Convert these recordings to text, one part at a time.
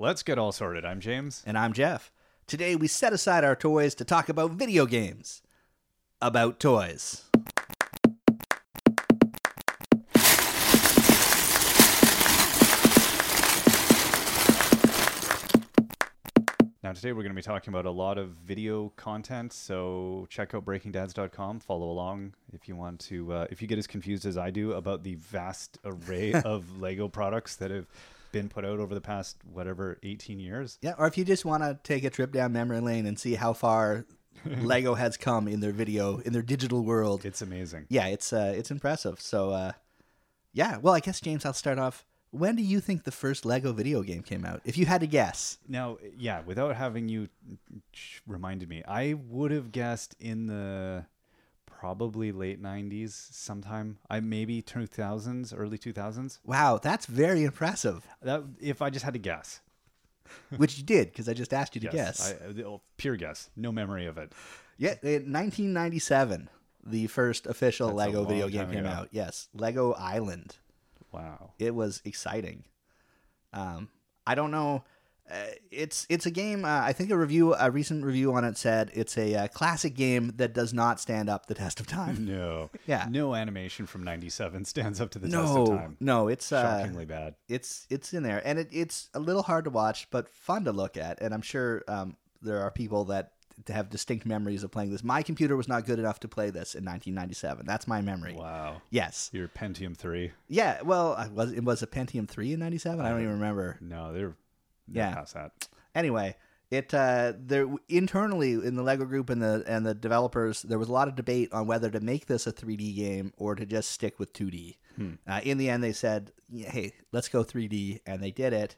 Let's get all sorted. I'm James. And I'm Jeff. Today we set aside our toys to talk about video games. About toys. Now, today we're going to be talking about a lot of video content. So, check out breakingdads.com. Follow along if you want to, uh, if you get as confused as I do about the vast array of Lego products that have been put out over the past, whatever, 18 years. Yeah, or if you just want to take a trip down memory lane and see how far Lego has come in their video, in their digital world. It's amazing. Yeah, it's uh, it's impressive. So, uh, yeah, well, I guess, James, I'll start off. When do you think the first Lego video game came out? If you had to guess. Now, yeah, without having you reminded me, I would have guessed in the probably late 90s sometime. I maybe 2000s, early 2000s. Wow, that's very impressive. That if I just had to guess. Which you did because I just asked you to Yes, guess. I, oh, pure guess. No memory of it. Yeah, 1997, the first official That's Lego video game came ago. out. Yes, Lego Island. Wow. It was exciting. Um, I don't know. Uh, it's it's a game. Uh, I think a review, a recent review on it said it's a uh, classic game that does not stand up the test of time. No. Yeah. No animation from 97 stands up to the test of time. no, it's uh, Shockingly bad. it's it's in there, and it, it's a little hard to watch, but fun to look at. And I'm sure um, there are people that have distinct memories of playing this. My computer was not good enough to play this in 1997. That's my memory. Wow. Yes. Your Pentium 3. Yeah. Well, I was it was a Pentium 3 in 97? I don't even remember. No, they're Yeah. past that. Anyway, it uh there internally in the Lego group and the and the developers there was a lot of debate on whether to make this a 3D game or to just stick with 2D. Uh, in the end they said, "Hey, let's go 3D." And they did it.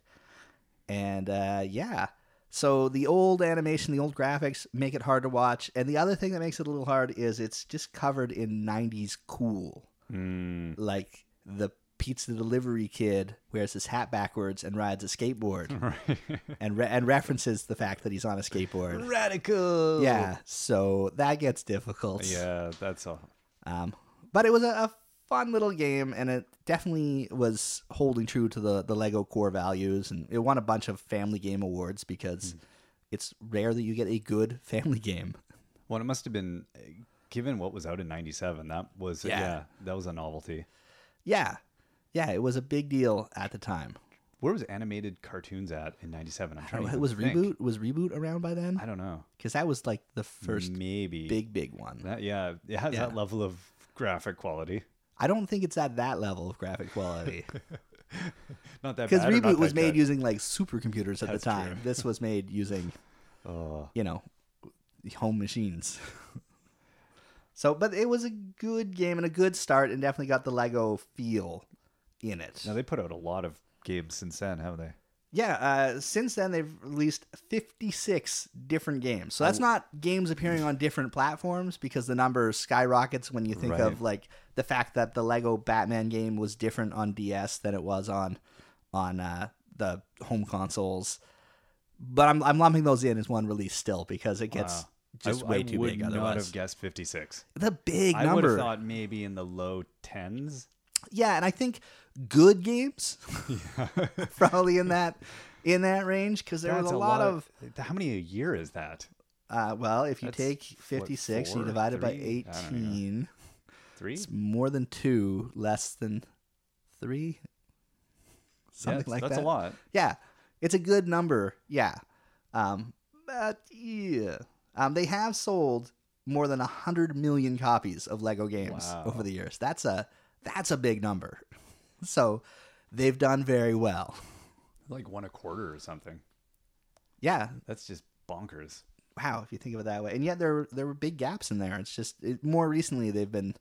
And uh yeah. So the old animation, the old graphics make it hard to watch. And the other thing that makes it a little hard is it's just covered in 90s cool. Mm. Like the pizza delivery kid wears his hat backwards and rides a skateboard Right. and re- and references the fact that he's on a skateboard. Radical. Yeah, so that gets difficult. Yeah, that's all. Um, but it was a, a fun little game, and it definitely was holding true to the the Lego core values, and it won a bunch of Family Game awards because it's rare that you get a good family game. Well, it must have been, given what was out in 97, that was, Yeah. yeah, that was a novelty. Yeah, yeah, it was a big deal at the time. Where was animated cartoons at in 97? I'm trying to was think. reboot was reboot around by then? I don't know. Because that was like the first Maybe. big big one. That, yeah, it has Yeah. that level of graphic quality. I don't think it's at that level of graphic quality. Not that Because Reboot was made good. using like supercomputers at That's the time. This was made using, Oh, you know, home machines. so, but it was a good game and a good start, and definitely got the Lego feel in it. now they put out a lot of games since then, haven't they? Yeah. Uh, since then, they've released fifty-six different games. So that's Oh. not games appearing on different platforms because the number skyrockets when you think Right. of like the fact that the Lego Batman game was different on DS than it was on on uh, the home consoles. But I'm I'm lumping those in as one release still because it gets Wow. just I, way I too would big not otherwise. have guessed 56. the big I would number, have thought maybe in the low tens. Yeah, and I think good games probably in that in that range because there was That's a, lot, of How many a year is that? Uh, well, if you That's, take what, 56 and you divide it by three? I don't know. 18, Three? it's more than two, less than three, something Yeah, like that's that. a lot. Yeah, it's a good number. Yeah, um, but yeah, um, they have sold more than hundred million copies of Lego games Wow. over the years. That's a that's a big number. So they've done very well. Like one a quarter or something. Yeah, That's just bonkers. wow if you think of it that way and yet there there were big gaps in there it's just it, more recently they've been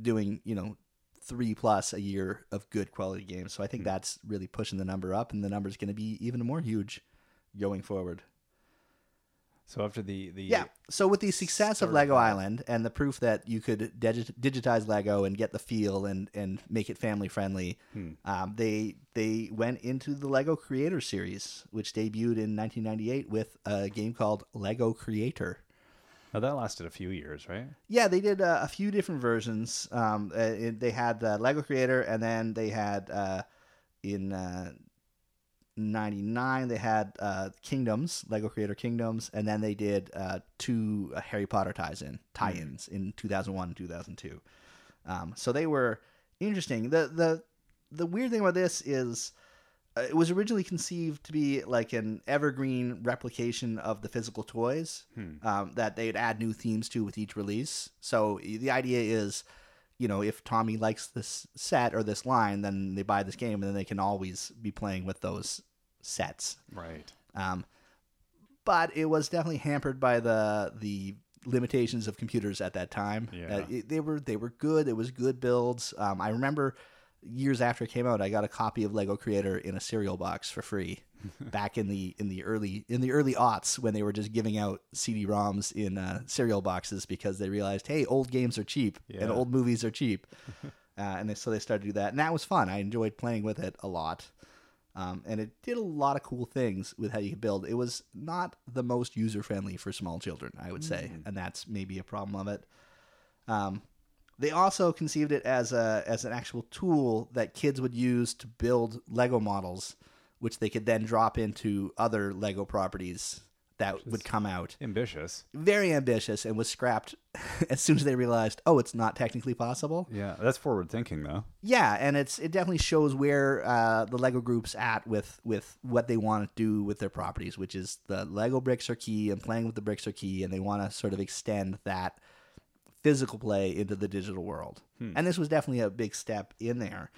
doing you know three plus a year of good quality games so i think hmm. that's really pushing the number up and the number's going to be even more huge going forward So after the the yeah so with the success of lego island and the proof that you could digi- digitize lego and get the feel and and make it family friendly Hmm. um, they they went into the lego creator series which debuted in 1998 with a game called lego creator Now that lasted a few years, right? Yeah, they did uh, a few different versions. Um, uh, it, they had uh, Lego Creator, and then they had uh, in uh, 1999 they had uh, Kingdoms, Lego Creator Kingdoms, and then they did uh, two uh, Harry Potter ties in tie-ins in 2001 and 2002. Um, so they were interesting. The the the weird thing about this is uh, it was originally conceived to be like an evergreen replication of the physical toys um, that they'd add new themes to with each release. So the idea is, you know, if Tommy likes this set or this line, then they buy this game, and then they can always be playing with those sets. Right. Um, but it was definitely hampered by the the limitations of computers at that time. Yeah. Uh, it- they were they were good. It was good builds. Um, I remember years after it came out, I got a copy of Lego Creator in a cereal box for free. back in the in the early in the early aughts when they were just giving out CD-ROMs in uh, cereal boxes because they realized, hey, old games are cheap Yeah. and old movies are cheap, uh, and they, so they started to do that, and that was fun. I enjoyed playing with it a lot. Um, and it did a lot of cool things with how you could build. It was not the most user friendly for small children, I would say, and that's maybe a problem of it. Um, they also conceived it as a as an actual tool that kids would use to build Lego models, which they could then drop into other Lego properties that would come out. Ambitious. Very ambitious and was scrapped as soon as they realized, oh, it's not technically possible. Yeah, that's forward thinking though. Yeah, and it's it definitely shows where uh, the Lego group's at with with what they want to do with their properties, which is the Lego bricks are key and playing with the bricks are key, and they want to sort of extend that physical play into the digital world. And this was definitely a big step in there.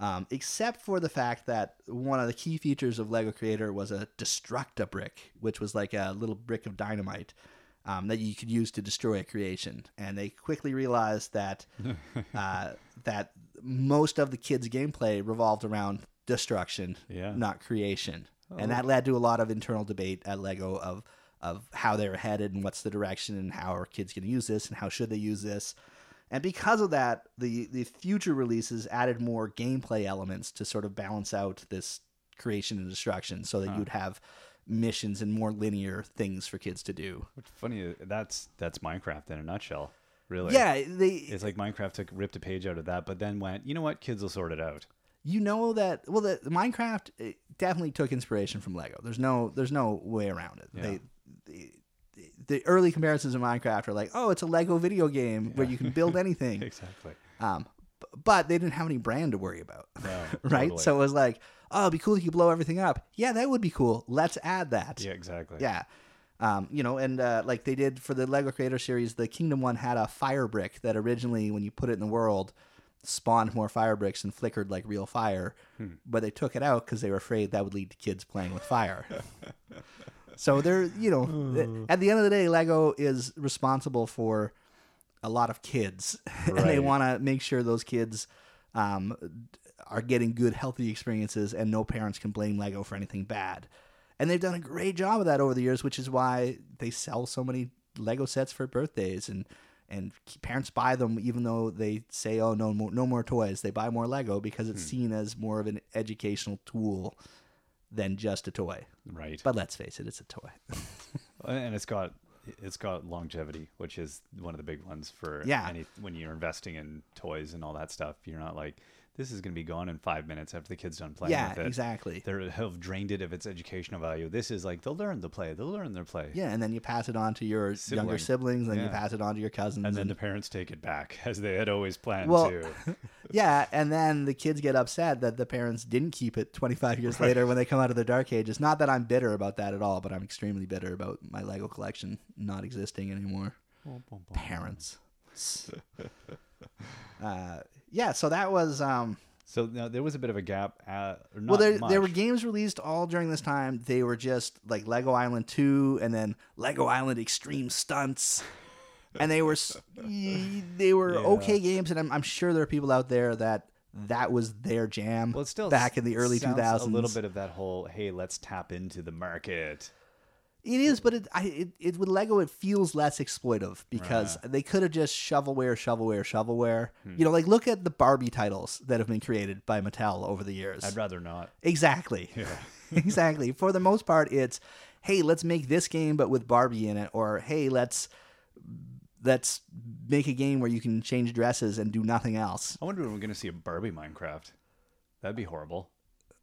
Um, except for the fact that one of the key features of Lego Creator was a Destructa brick, which was like a little brick of dynamite um, that you could use to destroy a creation. And they quickly realized that uh, that most of the kids' gameplay revolved around destruction, Yeah. not creation, and that led to a lot of internal debate at Lego of of how they're headed and what's the direction and how are kids going to use this and how should they use this. And because of that, the the future releases added more gameplay elements to sort of balance out this creation and destruction, so that you'd have missions and more linear things for kids to do. Which funny, that's that's Minecraft in a nutshell. Really. Yeah, they It's like Minecraft took ripped a page out of that, but then went, you know what, kids will sort it out. you know that well the, minecraft it definitely took inspiration from lego there's no there's no way around it Yeah. they, the, the early comparisons of minecraft are like oh it's a lego video game where you can build anything Exactly. um, but they didn't have any brand to worry about No, right totally. so it was like oh it'd be cool if you blow everything up yeah that would be cool let's add that yeah, exactly. yeah. Um, you know, and uh, like they did for the Lego Creator series, the Kingdom one had a fire brick that originally, when you put it in the world, spawned more fire bricks and flickered like real fire. But they took it out because they were afraid that would lead to kids playing with fire. so they're, you know, at the end of the day, Lego is responsible for a lot of kids, and they Right. want to make sure those kids um, are getting good, healthy experiences, and no parents can blame Lego for anything bad. And they've done a great job of that over the years, which is why they sell so many Lego sets for birthdays and and parents buy them even though they say, "Oh, no more, no more toys." They buy more Lego because it's seen as more of an educational tool than just a toy. Right. But let's face it, it's a toy. and it's got it's got longevity, which is one of the big ones for Yeah. any when you're investing in toys and all that stuff. You're not like this is going to be gone in five minutes after the kid's done playing yeah, with it. exactly. They have drained it of its educational value. This is like they'll learn to play. They'll learn their play. Yeah, and then you pass it on to your younger siblings, and you pass it on to your cousins, And then the parents take it back as they had always planned Well, to. Yeah, and then the kids get upset that the parents didn't keep it 25 years later when they come out of the dark ages. Not that I'm bitter about that at all, but I'm extremely bitter about my Lego collection not existing anymore. Parents. uh, yeah, so that was um, So there was a bit of a gap. Uh, or not well, there there were games released all during this time. They were just like Lego Island 2 and then Lego Island Extreme Stunts. And they were they were Yeah. okay games and I'm, I'm sure there are people out there that that was their jam Well, it still back in the early 2000s. A little bit of that whole hey, let's tap into the market. It is, but it, I, it, it with Lego, it feels less exploitive because they could have just shovelware, shovelware, shovelware. Hmm. You know, like look at the Barbie titles that have been created by Mattel over the years. I'd rather not. exactly, Yeah. exactly. For the most part, it's hey, let's make this game but with Barbie in it, or hey, let's let's make a game where you can change dresses and do nothing else. I wonder when we're going to see a Barbie Minecraft. That'd be horrible.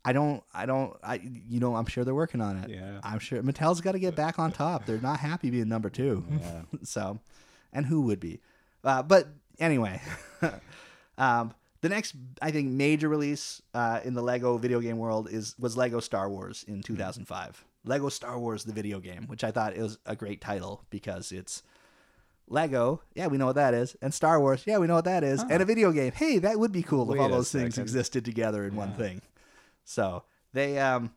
I don't, I don't, I, you know, I'm sure they're working on it. Yeah. I'm sure Mattel's got to get back on top. They're not happy being number two. Yeah. so, and who would be? Uh, but anyway, um, the next, I think, major release uh, in the Lego video game world is was Lego Star Wars in 2005. Lego Star Wars, the video game, which I thought it was a great title because it's Lego, yeah, we know what that is, and Star Wars, yeah, we know what that is, and a video game. Hey, that would be cool if all those things existed together in one thing. So they, um,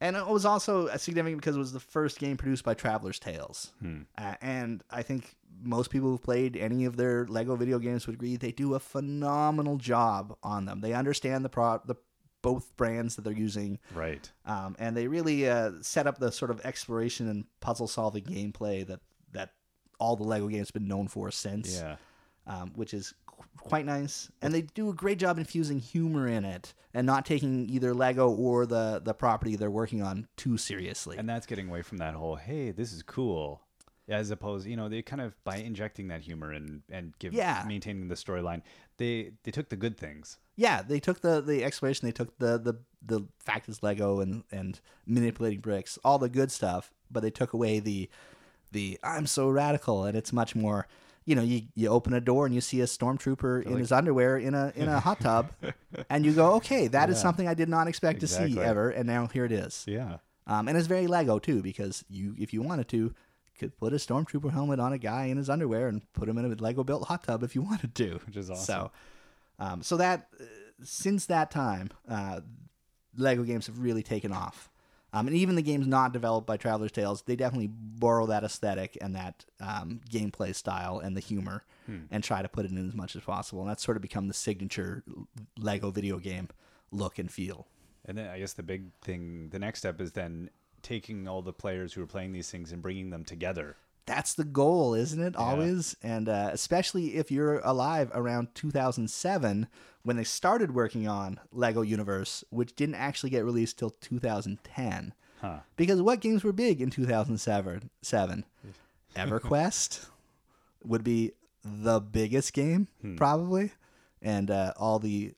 and it was also significant because it was the first game produced by Traveller's Tales, Hmm. uh, and I think most people who've played any of their Lego video games would agree they do a phenomenal job on them. They understand the pro the both brands that they're using. Right. Um, and they really uh, set up the sort of exploration and puzzle solving gameplay that that all the Lego games have been known for since, Yeah. um, which is quite nice. And they do a great job infusing humor in it and not taking either Lego or the the property they're working on too seriously. And that's getting away from that whole, hey, this is cool. As opposed, you know, they kind of by injecting that humor and and give Yeah. maintaining the storyline, they they took the good things. yeah, they took the the exploration, they took the the the fact is Lego and and manipulating bricks, all the good stuff, but they took away the the I'm so radical, and it's much more. You know, you, you open a door and you see a stormtrooper in his underwear in a in a hot tub, and you go, okay, that is Yeah. something I did not expect to see ever, and now here it is. Yeah. Um, and it's very Lego too, because you, if you wanted to, could put a stormtrooper helmet on a guy in his underwear and put him in a Lego built hot tub if you wanted to. Which is awesome. So, um, so that uh, since that time, uh, Lego games have really taken off. Um, and even the games not developed by Traveller's Tales, they definitely borrow that aesthetic and that um, gameplay style and the humor, Hmm. and try to put it in as much as possible. And that's sort of become the signature Lego video game look and feel. And then I guess the big thing, the next step is then taking all the players who are playing these things and bringing them together. That's the goal, isn't it? Always, and uh, especially if you're alive around 2007 when they started working on Lego Universe, which didn't actually get released till 2010. Huh. Because what games were big in 2007? Seven. EverQuest would be the biggest game, probably, and uh, all the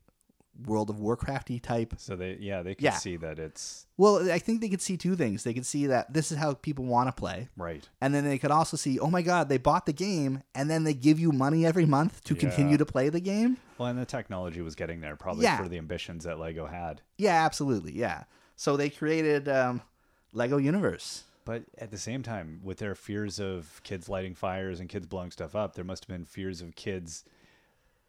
World of Warcrafty type So they, yeah, they can Yeah. see that it's well, I think they could see two things. They could see that this is how people want to play, right. and then they could also see, oh my god, they bought the game, and then they give you money every month to continue to play the game. Well, and the technology was getting there probably Yeah. for the ambitions that Lego had. Yeah, absolutely, yeah. So they created um, Lego Universe. But at the same time, with their fears of kids lighting fires and kids blowing stuff up, there must have been fears of kids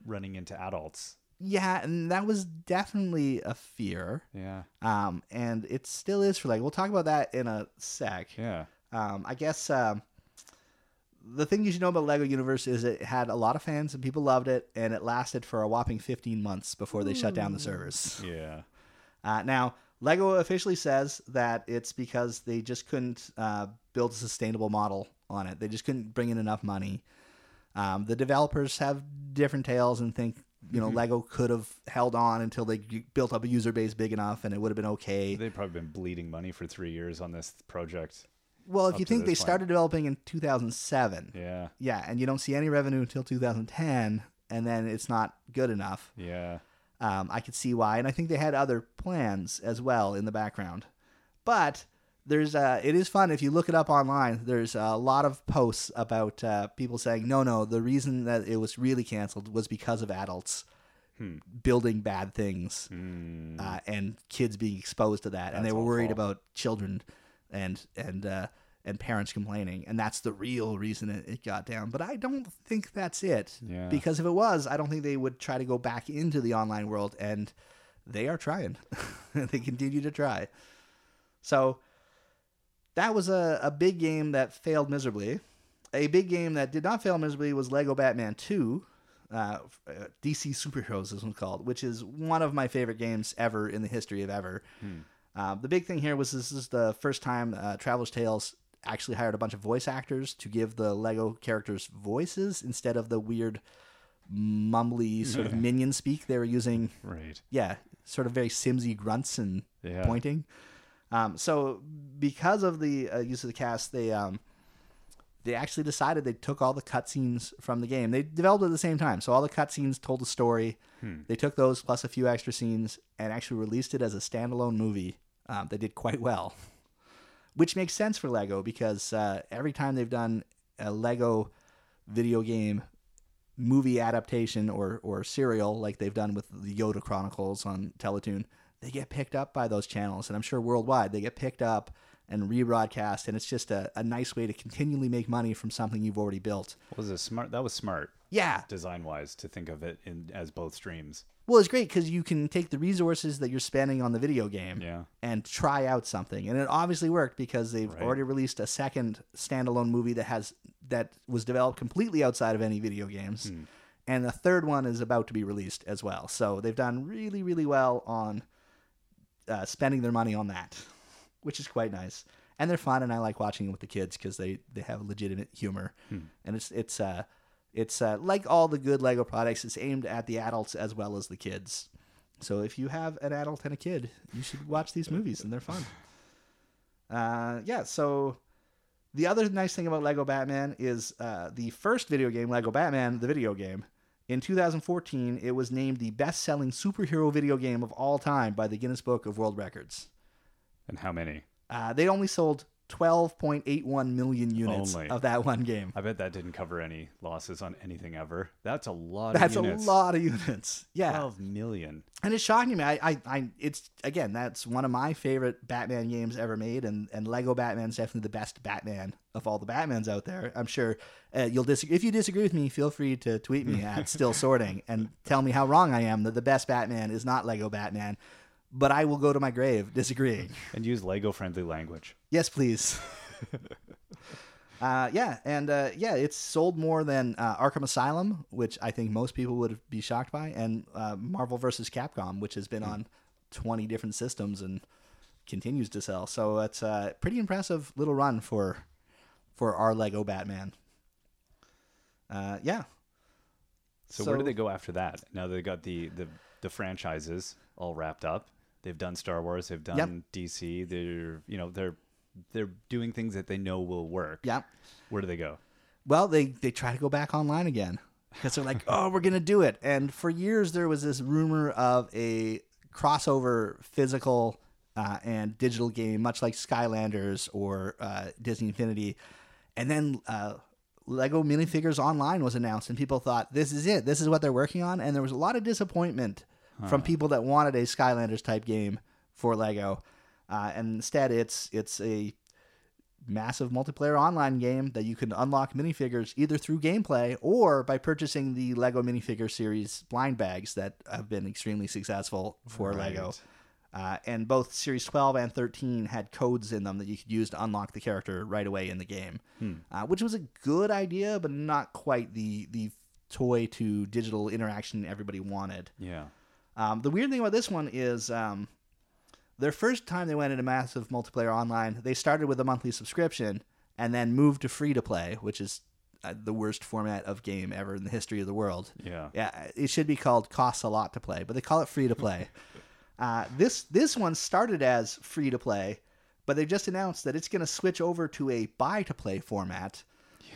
running into adults. Yeah, and that was definitely a fear, Yeah. um, and it still is for Lego. We'll talk about that in a sec. Yeah. Um, I guess um, the thing you should know about Lego Universe is it had a lot of fans and people loved it, and it lasted for a whopping 15 months before they shut down the servers. Yeah. Uh, now, Lego officially says that it's because they just couldn't uh, build a sustainable model on it. They just couldn't bring in enough money. Um, the developers have different tales and think, you know, Lego could have held on until they built up a user base big enough and it would have been okay. They've probably been bleeding money for three years on this project. well, if you think they point. started developing in 2007, Yeah. yeah, and you don't see any revenue until 2010, and then it's not good enough. Yeah. Um, I could see why, and I think they had other plans as well in the background. But there's uh, it is fun if you look it up online. There's a lot of posts about uh, people saying, no, no, the reason that it was really canceled was because of adults building bad things Mm. uh, and kids being exposed to that, and they That's were worried awful. about children and and uh, and parents complaining, and that's the real reason it, it got down. But I don't think that's it, Yeah. because if it was, I don't think they would try to go back into the online world, and they are trying. they continue to try. So that was a, a big game that failed miserably. A big game that did not fail miserably was Lego Batman 2. Uh, uh, DC Superheroes is one called, which is one of my favorite games ever in the history of ever. Uh, the big thing here was this is the first time uh, Traveller's Tales actually hired a bunch of voice actors to give the Lego characters voices instead of the weird mumbly sort of minion speak they were using Right. yeah, sort of very Simsy grunts and Yeah. pointing. Um, so because of the uh, use of the cast, they um, they actually decided they took all the cutscenes from the game. They developed it at the same time, so all the cutscenes told a story. They took those plus a few extra scenes and actually released it as a standalone movie. Um, they did quite well, which makes sense for Lego because uh, every time they've done a Lego video game movie adaptation or or serial like they've done with the Yoda Chronicles on Teletoon, they get picked up by those channels, and I'm sure worldwide they get picked up and rebroadcast, and it's just a, a nice way to continually make money from something you've already built. Was a smart? That was smart Yeah, design wise to think of it in as both streams. well, it's great because you can take the resources that you're spending on the video game Yeah. and try out something, and it obviously worked because they've Right. already released a second standalone movie that has that was developed completely outside of any video games. Hmm. and the third one is about to be released as well. So they've done really, really well on uh, spending their money on that, which is quite nice. And they're fun, and I like watching it with the kids because they they have legitimate humor, and it's it's uh it's uh, like all the good Lego products. It's aimed at the adults as well as the kids. So if you have an adult and a kid, you should watch these movies, and they're fun. Uh, yeah. So the other nice thing about Lego Batman is uh, the first video game, Lego Batman, the video game. In 2014, it was named the best-selling superhero video game of all time by the Guinness Book of World Records. And how many? Uh, they only sold 12.81 million units Only. of that one game. I bet that didn't cover any losses on anything ever. That's a lot of units. That's a lot of units. Yeah. 12 million. And it's shocking to me. I, I, I, it's again, that's one of my favorite Batman games ever made, and and Lego Batman's definitely the best Batman of all the Batmans out there. I'm sure uh, you'll disagree. If you disagree with me, feel free to tweet me at Still Sorting and tell me how wrong I am that the best Batman is not Lego Batman. But I will go to my grave disagreeing. And use Lego friendly language. Yes, please. uh, yeah, and uh, yeah, it's sold more than uh, Arkham Asylum, which I think most people would be shocked by, and uh, Marvel vs. Capcom, which has been on 20 different systems and continues to sell. So it's a pretty impressive little run for for our Lego Batman. Uh, yeah. So, where do they go after that? Now they got the, the the franchises all wrapped up. They've done Star Wars. They've done Yep. DC. They're you know they're they're doing things that they know will work. Yeah. Where do they go? Well, they they try to go back online again because they're like, oh, we're gonna do it. And for years there was this rumor of a crossover physical uh, and digital game, much like Skylanders or uh, Disney Infinity. And then uh, Lego minifigures online was announced, and people thought this is it. This is what they're working on. And there was a lot of disappointment from people that wanted a Skylanders type game for Lego. Uh, and instead, it's it's a massive multiplayer online game that you can unlock minifigures either through gameplay or by purchasing the Lego minifigure series blind bags that have been extremely successful for Lego. Uh, and both Series 12 and 13 had codes in them that you could use to unlock the character right away in the game, uh, which was a good idea, but not quite the the toy to digital interaction everybody wanted. Yeah. Um, the weird thing about this one is um, their first time they went into massive multiplayer online, they started with a monthly subscription and then moved to free to play, which is uh, the worst format of game ever in the history of the world. Yeah. Yeah, it should be called costs a lot to play, but they call it free to play. uh, this this one started as free to play, but they just announced that it's going to switch over to a buy to play format,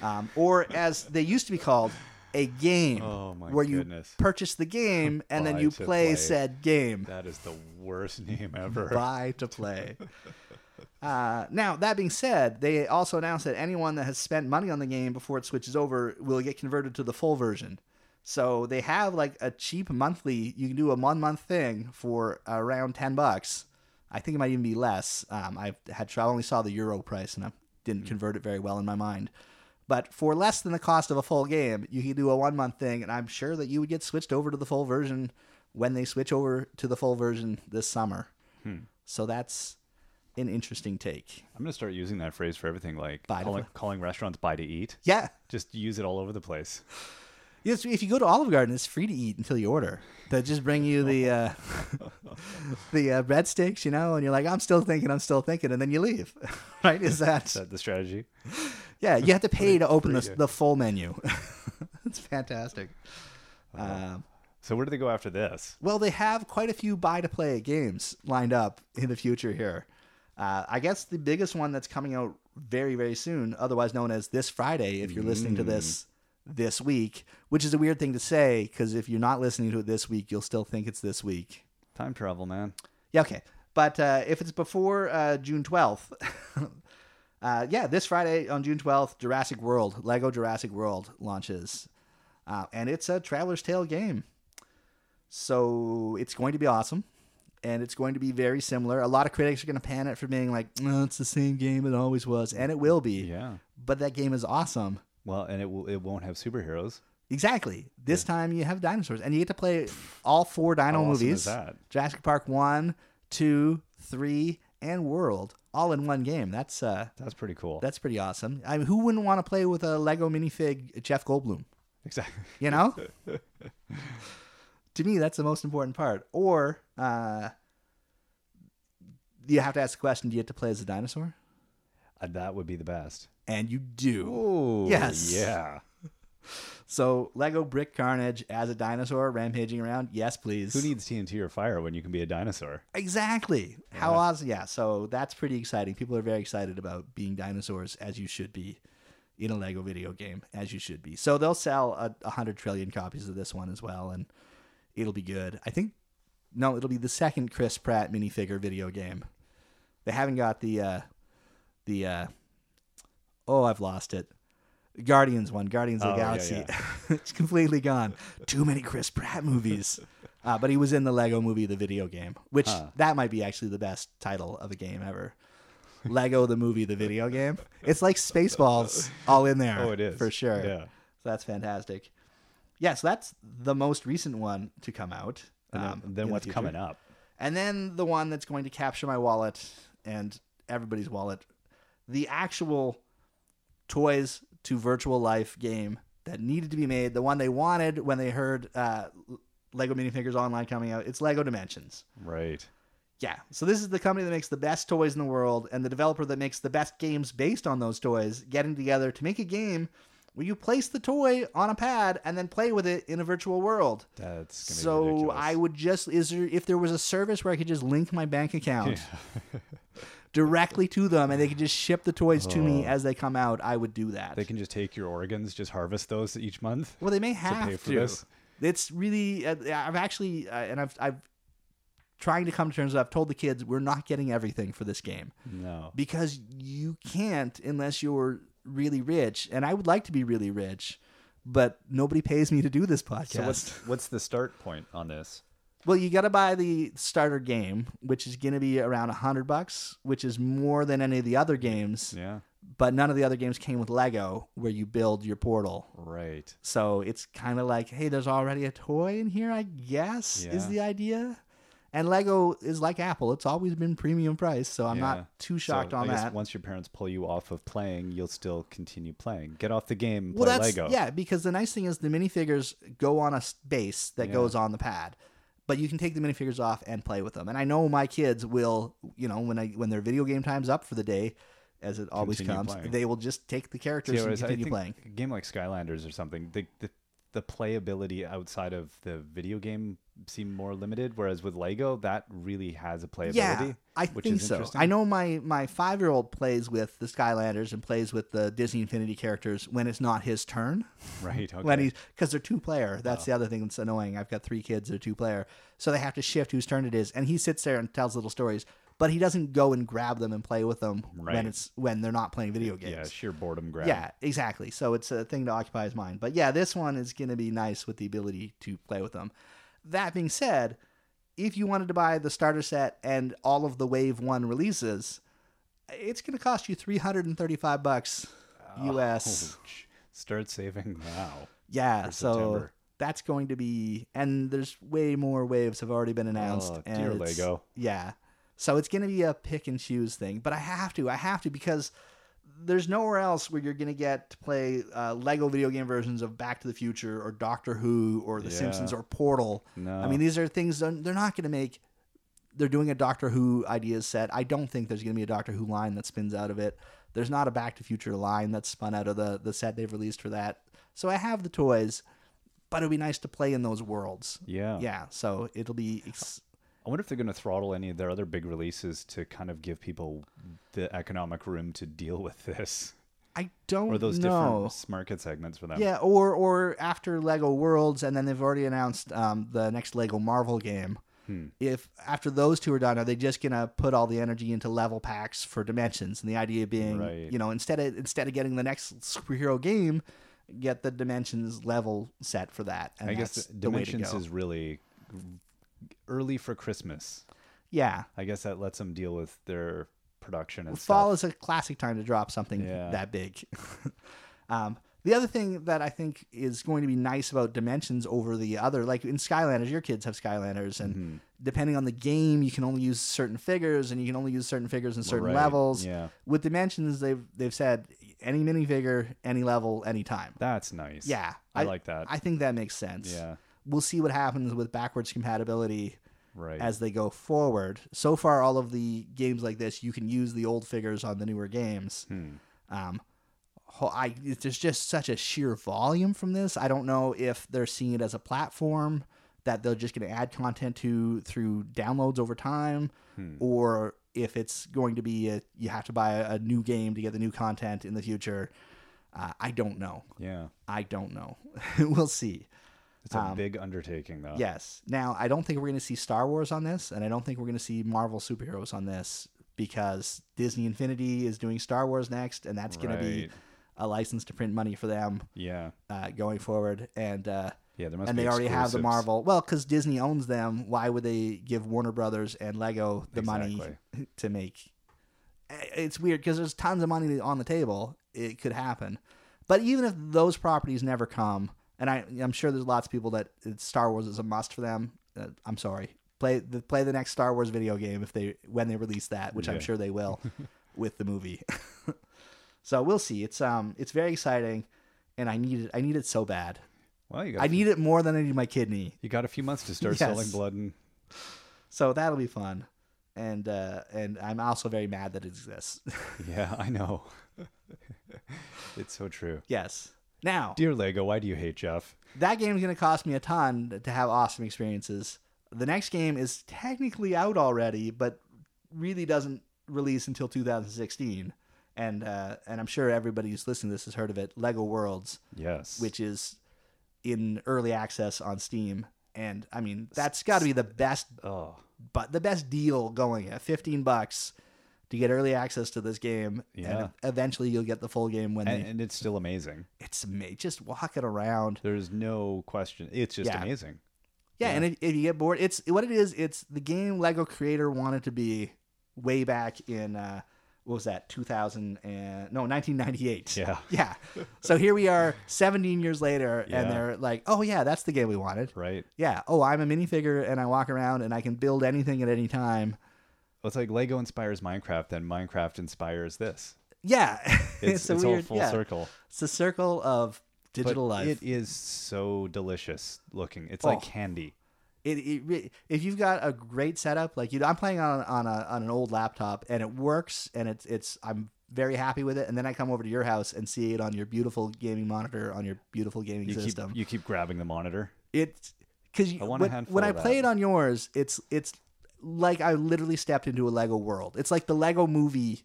um, or as they used to be called, a game, Oh, my where you purchase the game and then you play, play. said game. That is the worst name ever. Buy to play. Uh, now, that being said, they also announced that anyone that has spent money on the game before it switches over will get converted to the full version. So they have like a cheap monthly. You can do a one month thing for around ten bucks. I think it might even be less. Um, I've had I only saw the euro price and I didn't convert it very well in my mind. But for less than the cost of a full game, you can do a one month thing, and I'm sure that you would get switched over to the full version when they switch over to the full version this summer. So that's an interesting take. I'm gonna start using that phrase for everything, like Buy calling, calling restaurants "buy to eat." Yeah. Just use it all over the place. Yes, if you go to Olive Garden, it's free to eat until you order. They just bring you the uh, the uh, breadsticks, you know, and you're like, I'm still thinking, I'm still thinking, and then you leave. right? Is that? Is that the strategy? Yeah, you have to pay to open the the full menu. it's fantastic. Um, So where do they go after this? well, they have quite a few buy to play games lined up in the future here. Uh, I guess the biggest one that's coming out very, very soon, otherwise known as this Friday, if you're listening to this this week, which is a weird thing to say because if you're not listening to it this week, you'll still think it's this week. Time travel, man. Yeah, okay. But uh, if it's before uh, June 12th, uh, yeah, this Friday on June 12th, Jurassic World, Lego Jurassic World launches. Uh, and it's a Traveller's Tale game. So it's going to be awesome. And it's going to be very similar. A lot of critics are going to pan it for being like, oh, it's the same game it always was. And it will be. Yeah. But that game is awesome. Well, and it will it won't have superheroes. Exactly. This time you have dinosaurs, and you get to play all four Dino How awesome movies: is that? Jurassic Park one, two, three, and World, all in one game. That's uh, That's pretty cool. that's pretty awesome. I mean, who wouldn't want to play with a Lego minifig Jeff Goldblum? exactly. You know. to me, that's the most important part. Or uh, you have to ask the question: Do you get to play as a dinosaur? Uh, that would be the best. And you do. Oh, Yes. Yeah. So Lego Brick Carnage as a dinosaur rampaging around. Yes, please. Who needs TNT or fire when you can be a dinosaur? Exactly. How awesome. Yeah. So that's pretty exciting. People are very excited about being dinosaurs, as you should be in a Lego video game, as you should be. So they'll sell a, a hundred trillion copies of this one as well, and it'll be good. I think, no, it'll be the second Chris Pratt minifigure video game. They haven't got the, uh, the, uh, oh, I've lost it. Guardians one, Guardians of Oh, the yeah, Galaxy. it's completely gone. Too many Chris Pratt movies. Uh, but he was in the Lego movie, the video game, which Huh. that might be actually the best title of a game ever. Lego the movie, the video game. It's like Spaceballs all in there. Oh, it is. For sure. Yeah. So that's fantastic. Yeah, so that's the most recent one to come out. And then, um, then in the what's coming up? And then the one that's going to capture my wallet and everybody's wallet, the actual toys to virtual life game that needed to be made, the one they wanted when they heard uh, Lego Minifigures Online coming out. It's Lego Dimensions. Right. Yeah. So this is the company that makes the best toys in the world and the developer that makes the best games based on those toys getting together to make a game where you place the toy on a pad and then play with it in a virtual world. That's So. I would just is there if there was a service where I could just link my bank account directly to them and they could just ship the toys to me Oh. as they come out, I would do that. They can just take your organs, just harvest those each month. well, they may have to. pay for this? It's really uh, I've actually uh, and I've I've trying to come to terms with I've told the kids we're not getting everything for this game No. because you can't unless you're really rich and I would like to be really rich. But nobody pays me to do this podcast. So what's what's the start point on this? Well, you got to buy the starter game, which is going to be around a hundred bucks, which is more than any of the other games. Yeah. But none of the other games came with Lego, where you build your portal. Right. So it's kind of like, hey, there's already a toy in here, I guess, is the idea. And Lego is like Apple; it's always been premium price, so I'm Yeah. not too shocked so on that. Once your parents pull you off of playing, you'll still continue playing. Get off the game, well, play that's Lego. yeah, because the nice thing is the minifigures go on a base that Yeah. goes on the pad, but you can take the minifigures off and play with them. And I know my kids will, you know, when I when their video game time's up for the day, as it always Continue comes, playing. they will just take the characters See, and whereas I continue think playing. A game like Skylanders or something, the, the the playability outside of the video game seem more limited. Whereas with Lego, that really has a playability. Yeah, I which think is so. interesting. I know my my five year old plays with the Skylanders and plays with the Disney Infinity characters when it's not his turn. Right. Okay. When he's because they're two player. That's the other thing that's annoying. I've got three kids; they're two player, so they have to shift whose turn it is. And he sits there and tells little stories, but he doesn't go and grab them and play with them Right. when it's when they're not playing video games. yeah, sheer boredom grab. Yeah, exactly. So it's a thing to occupy his mind. But yeah, this one is going to be nice with the ability to play with them. That being said, if you wanted to buy the starter set and all of the Wave 1 releases, it's going to cost you 335 bucks US. Oh, start saving now. yeah, so September. that's going to be and there's way more waves have already been announced Oh, and dear Lego. Yeah. So it's going to be a pick and choose thing, but I have to. I have to because there's nowhere else where you're going to get to play uh, Lego video game versions of Back to the Future or Doctor Who or The Yeah. Simpsons or Portal. No. I mean, these are things they're not going to make. They're doing a Doctor Who ideas set. I don't think there's going to be a Doctor Who line that spins out of it. There's not a Back to Future line that's spun out of the the set they've released for that. So I have the toys, but it'd be nice to play in those worlds. Yeah. Yeah, so it'll be. Ex- I wonder if they're going to throttle any of their other big releases to kind of give people the economic room to deal with this, I don't or those know. different market segments for them. Yeah, or or after Lego Worlds, and then they've already announced um, the next Lego Marvel game. Hmm. If after those two are done, are they just gonna put all the energy into level packs for Dimensions? And the idea being, Right. you know, instead of instead of getting the next superhero game, get the Dimensions level set for that. And I guess that's the the way to Dimensions is really early for Christmas. yeah. I guess that lets them deal with their production and Fall stuff. is a classic time to drop something Yeah. that big. um, the other thing that I think is going to be nice about Dimensions over the other, like in Skylanders, your kids have Skylanders, and Mm-hmm. depending on the game, you can only use certain figures, and you can only use certain figures in certain Right, levels. Yeah, With Dimensions, they've they've said any minifigure, any level, anytime. that's nice. Yeah, I, like that. I think that makes sense. yeah, We'll see what happens with backwards compatibility right. as they go forward. So far, all of the games like this, you can use the old figures on the newer games. Hmm. Um, I there's just such a sheer volume from this. I don't know if they're seeing it as a platform that they're just going to add content to through downloads over time, Hmm. or if it's going to be a, you have to buy a, a new game to get the new content in the future. Uh, I don't know. yeah, I don't know. we'll see. It's a Um, big undertaking though. Yes. Now, I don't think we're going to see Star Wars on this, and I don't think we're going to see Marvel superheroes on this because Disney Infinity is doing Star Wars next, and that's going to be a license to print money for them Yeah, uh, going forward. And uh, yeah. There must and they already have the. Marvel. Well, because Disney owns them, why would they give Warner Brothers and Lego the money to make? Eh, It's weird because there's tons of money on the table. It could happen, but even if those properties never come, and I, I'm sure there's lots of people that Star Wars is a must for them. Uh, I'm sorry, play the play the next Star Wars video game if they when they release that, which I'm sure they will with the movie. so we'll see. It's um it's very exciting, and I need it. I need it so bad. Well, you got I need it more than I need my kidney. you got a few months to start Yes. selling blood and So that'll be fun. And uh, and I'm also very mad that it exists. yeah, I know. it's so true. yes. Now Dear Lego, why do you hate Jeff? that game's gonna cost me a ton to have awesome experiences. The next game is technically out already, but really doesn't release until 2016. And uh, and I'm sure everybody who's listening to this has heard of it. Lego Worlds, Yes. which is in early access on Steam. And I mean, that's got to be the best oh, but the best deal going at 15 bucks to get early access to this game Yeah. and eventually you'll get the full game when and, they and it's still amazing. it's ama- just walking around There's no question. It's just Yeah. amazing. yeah, Yeah. and if, if you get bored it's what it is it's the game lego creator wanted to be way back in uh what was that 2000 and no 1998 Yeah. yeah so here we are 17 years later Yeah. and they're like oh yeah that's the game we wanted Right. yeah oh i'm a minifigure and i walk around and i can build anything at any time it's like Lego inspires Minecraft, then Minecraft inspires this. yeah It's, a it's weird all full yeah. circle. It's a circle of But digital life. It is so delicious looking. It's Oh. like candy. It, it, if you've got a great setup, like you, I'm playing on on a on an old laptop and it works, and it's it's I'm very happy with it. And then I come over to your house and see it on your beautiful gaming monitor on your beautiful gaming You keep system. you keep grabbing the monitor. it's because I want a when, when I play it on yours, it's it's like I literally stepped into a Lego world. It's like the Lego movie,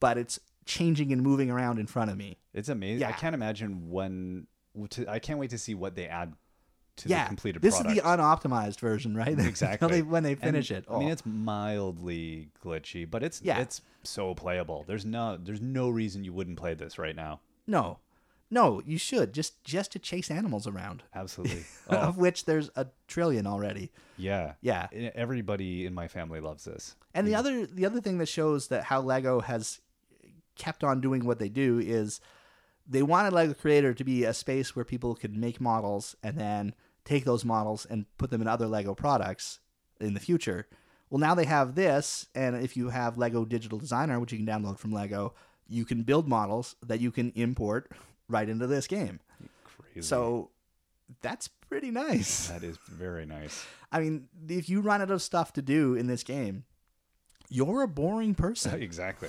but it's changing and moving around in front of me. It's amazing. Yeah. I can't imagine when. To, I can't wait to see what they add to yeah, the completed this product. is the unoptimized version, right? Exactly. they- when they And, finish it. I mean, Oh. it's mildly glitchy, but it's Yeah. it's so playable. There's no there's no reason you wouldn't play this right now. No, no, you should just just to chase animals around, Absolutely. Oh, of which there's a trillion already. yeah. Yeah, Everybody in my family loves this. and the other the other thing that shows that how Lego has kept on doing what they do is they wanted Lego Creator to be a space where people could make models and then take those models and put them in other Lego products in the future. Well, now they have this, and if you have Lego Digital Designer, which you can download from Lego, you can build models that you can import right into this game. Crazy. So that's pretty nice. that is very nice. I mean, if you run out of stuff to do in this game, you're a boring person. exactly.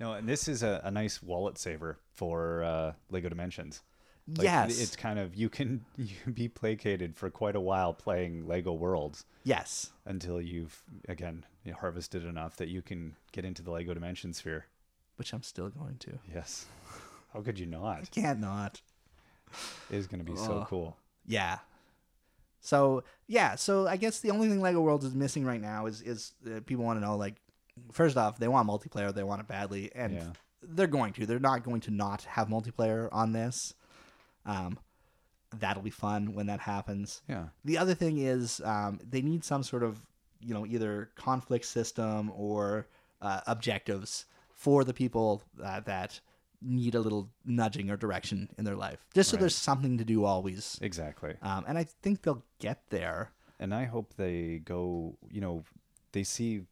No, and this is a, a nice wallet saver for uh, Lego Dimensions. Like, yes. it's kind of you can you be placated for quite a while playing Lego Worlds yes. until you've again you harvested enough that you can get into the Lego Dimension Sphere. Which I'm still going to. Yes. How could you not? Can't not. It is going to be so cool. Yeah. So yeah, so I guess the only thing Lego Worlds is missing right now is is uh, people want to know like, first off, they want multiplayer, they want it badly, and Yeah. they're going to. They're not going to not have multiplayer on this. Um, that'll be fun when that happens. Yeah. The other thing is um, they need some sort of you know either conflict system or uh, objectives for the people uh, that need a little nudging or direction in their life, just so Right. there's something to do always. Exactly. Um, and I think they'll get there. And I hope they go, you know, they see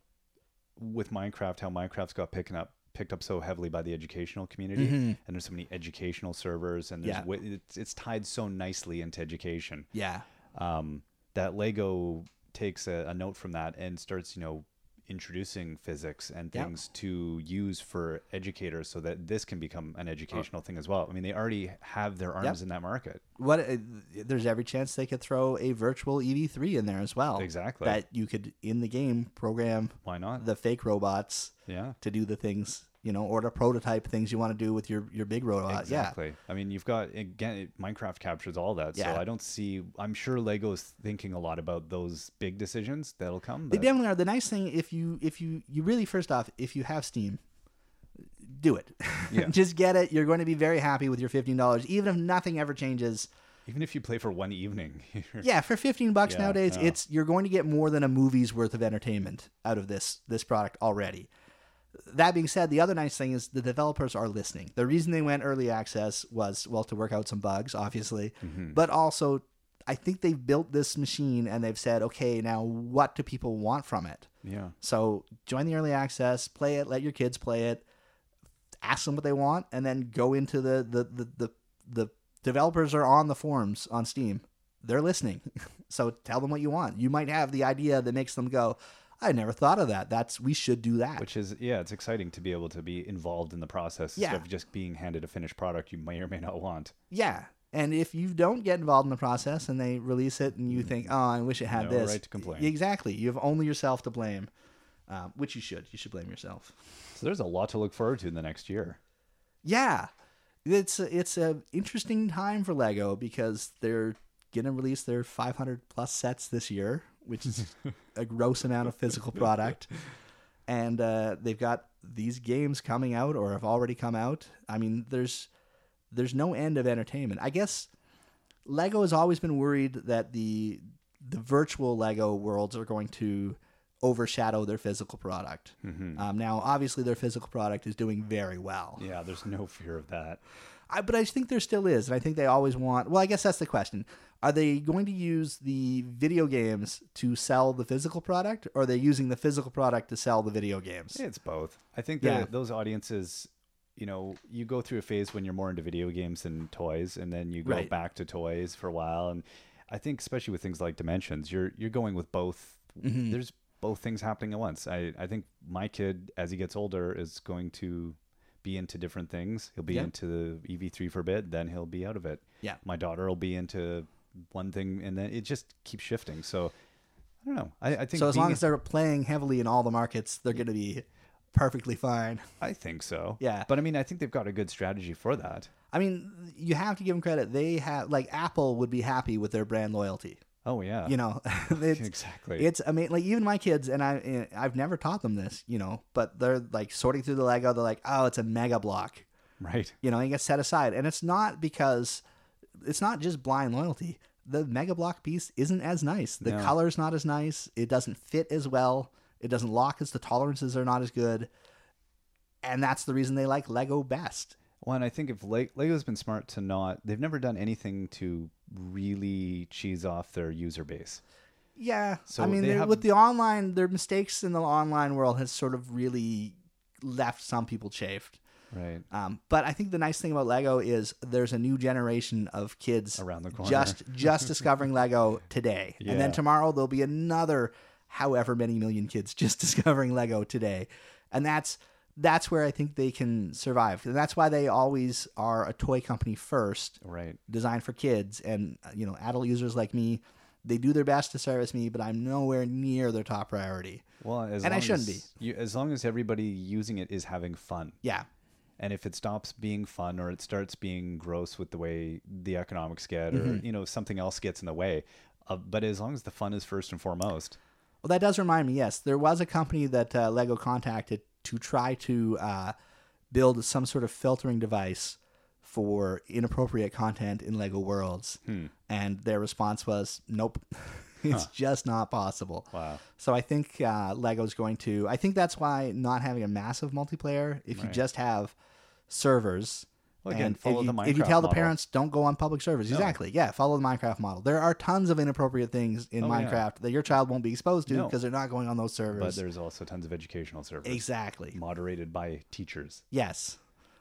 with Minecraft how Minecraft's got picking up picked up so heavily by the educational community Mhm. and there's so many educational servers and there's Yeah. wi- it's, it's tied so nicely into education Yeah. um, that Lego takes a, a note from that and starts, you know, introducing physics and Yep. things to use for educators so that this can become an educational thing as well. I mean, they already have their arms Yep. in that market. What? Uh, there's every chance they could throw a virtual EV3 in there as well. Exactly. That you could in the game program Why not? the fake robots yeah. to do the things you know, or to prototype things you want to do with your your big robot. Exactly. I mean, you've got again, Minecraft captures all that. Yeah. So I don't see. I'm sure Lego's thinking a lot about those big decisions that'll come. They definitely are. The nice thing, if you if you you really first off, if you have Steam, do it. Yeah. Just get it. You're going to be very happy with your fifteen dollars, even if nothing ever changes. even if you play for one evening. Yeah, for fifteen bucks Yeah, nowadays, no. it's you're going to get more than a movie's worth of entertainment out of this this product already. That being said, the other nice thing is the developers are listening. The reason they went early access was well to work out some bugs, obviously, Mm-hmm. but also I think they've built this machine and they've said, okay, now what do people want from it? yeah. So join the early access, play it, let your kids play it, ask them what they want, and then go into the the the the, the developers are on the forums on Steam. They're listening. so tell them what you want. You might have the idea that makes them go, I never thought of that. That's we should do that. Which is yeah, it's exciting to be able to be involved in the process Yeah. instead of just being handed a finished product you may or may not want. yeah. And if you don't get involved in the process and they release it and you think, oh, I wish it had Mm. No this. right to complain. Exactly. You have only yourself to blame, um, which you should. You should blame yourself. So there's a lot to look forward to in the next year. Yeah, it's a, it's an interesting time for Lego because they're gonna release their 500 plus sets this year, which is a gross amount of physical product, and uh, they've got these games coming out or have already come out. I mean, there's there's no end of entertainment. I guess Lego has always been worried that the the virtual Lego worlds are going to overshadow their physical product. Um, now, obviously, their physical product is doing very well. Yeah, there's no fear of that. I, but I think there still is, and I think they always want. Well, I guess that's the question: Are they going to use the video games to sell the physical product, or are they using the physical product to sell the video games? It's both. I think Yeah. those audiences, you know, you go through a phase when you're more into video games than toys, and then you go Right. back to toys for a while. And I think, especially with things like Dimensions, you're you're going with both. Mm-hmm. There's both things happening at once. I I think my kid, as he gets older, is going to be into different things. He'll be Yeah. into the EV3 for a bit, then he'll be out of it. Yeah. My daughter will be into one thing, and then it just keeps shifting. So I don't know. I, I think So as long as they're playing heavily in all the markets, they're going to be perfectly fine. I think so. Yeah. But I mean, I think they've got a good strategy for that. I mean, you have to give them credit. They have like Apple would be happy with their brand loyalty. Oh yeah. You know, it's, exactly. It's I mean, like even my kids and I, eh, I've never taught them this, you know, but they're like sorting through the Lego. They're like, oh, it's a mega block. right. you know, it gets set aside. And it's not because it's not just blind loyalty. The Mega Block piece isn't as nice. The No. color's not as nice. It doesn't fit as well. It doesn't lock as the tolerances are not as good. And that's the reason they like Lego best. Well, and I think if Le- Lego's been smart to not, they've never done anything to really cheese off their user base. Yeah. So I mean, have- with the online, their mistakes in the online world has sort of really left some people chafed. Right. Um, but I think the nice thing about Lego is there's a new generation of kids Around the corner. just just discovering Lego today, and then tomorrow there'll be another however many million kids just discovering Lego today, and that's that's where I think they can survive. And that's why they always are a toy company first, Right. designed for kids. And, uh, you know, adult users like me, they do their best to service me, but I'm nowhere near their top priority. Well, as And I shouldn't as You, as long as everybody using it is having fun. Yeah. And if it stops being fun or it starts being gross with the way the economics get or, Mm-hmm. you know, something else gets in the way. Uh, but as long as the fun is first and foremost. Well, that does remind me. Yes, there was a company that uh, Lego contacted to try to uh, build some sort of filtering device for inappropriate content in Lego Worlds, Hmm. and their response was, "Nope, it's just not possible." Wow. So I think uh, Lego's going to. I think that's why not having a massive multiplayer. If you just have servers. Well, again, and follow if you, the if you Minecraft tell the parents don't go on public servers, exactly, yeah, follow the Minecraft model. There are tons of inappropriate things in Oh, yeah. Minecraft that your child won't be exposed to No. because they're not going on those servers. But there's also tons of educational servers Exactly. moderated by teachers. Yes.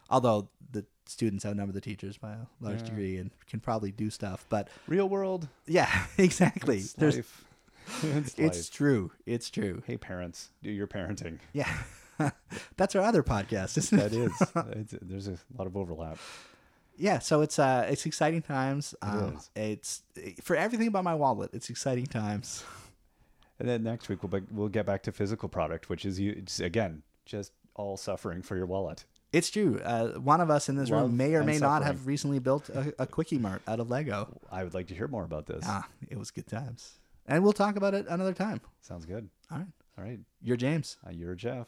Although the students outnumber the teachers by a large Yeah. degree and can probably do stuff, but Real world. yeah, exactly. It's There's, it's it's true. It's true. Hey, parents, do your parenting. Yeah. That's our other podcast, isn't it? That is. it's, there's a lot of overlap. Yeah, so it's uh it's exciting times. Um, is. It's for everything about my wallet. It's exciting times. And then next week we'll be, we'll get back to physical product, which is you again just all suffering for your wallet. It's true. Uh, one of us in this Love room may or may not have recently built a, a quickie mart out of Lego. I would like to hear more about this. Ah, it was good times, and we'll talk about it another time. Sounds good. All right, All right, you're James. uh, you're Jeff.